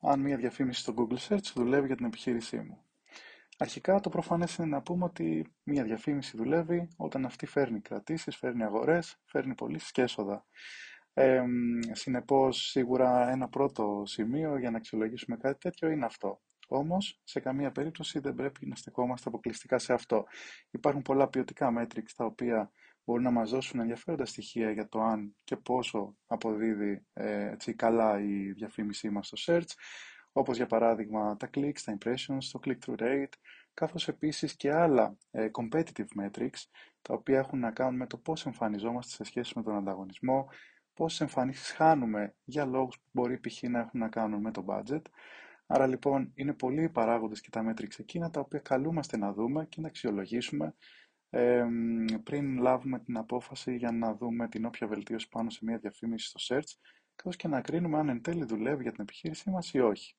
αν μια διαφήμιση στο Google Search δουλεύει για την επιχείρησή μου. Αρχικά το προφανές είναι να πούμε ότι μια διαφήμιση δουλεύει όταν αυτή φέρνει κρατήσεις, φέρνει αγορές, φέρνει πωλήσεις και έσοδα. Ε, συνεπώς, σίγουρα ένα πρώτο σημείο για να αξιολογήσουμε κάτι τέτοιο είναι αυτό. Όμως, σε καμία περίπτωση δεν πρέπει να στεκόμαστε αποκλειστικά σε αυτό. Υπάρχουν πολλά ποιοτικά metrics τα οποία μπορούν να μας δώσουν ενδιαφέροντα στοιχεία για το αν και πόσο αποδίδει ε, έτσι, καλά η διαφήμισή μας στο search, όπως για παράδειγμα τα clicks, τα impressions, το click-through rate, καθώς επίσης και άλλα ε, competitive metrics, τα οποία έχουν να κάνουν με το πώς εμφανιζόμαστε σε σχέση με τον ανταγωνισμό, πόσες εμφανίσεις χάνουμε για λόγους που μπορεί π.χ. να έχουν να κάνουν με το budget. Άρα λοιπόν είναι πολλοί οι παράγοντες και τα metrics εκείνα τα οποία καλούμαστε να δούμε και να αξιολογήσουμε ε, πριν λάβουμε την απόφαση για να δούμε την όποια βελτίωση πάνω σε μια διαφήμιση στο search, καθώς και να κρίνουμε αν εν τέλει δουλεύει για την επιχείρησή μας ή όχι.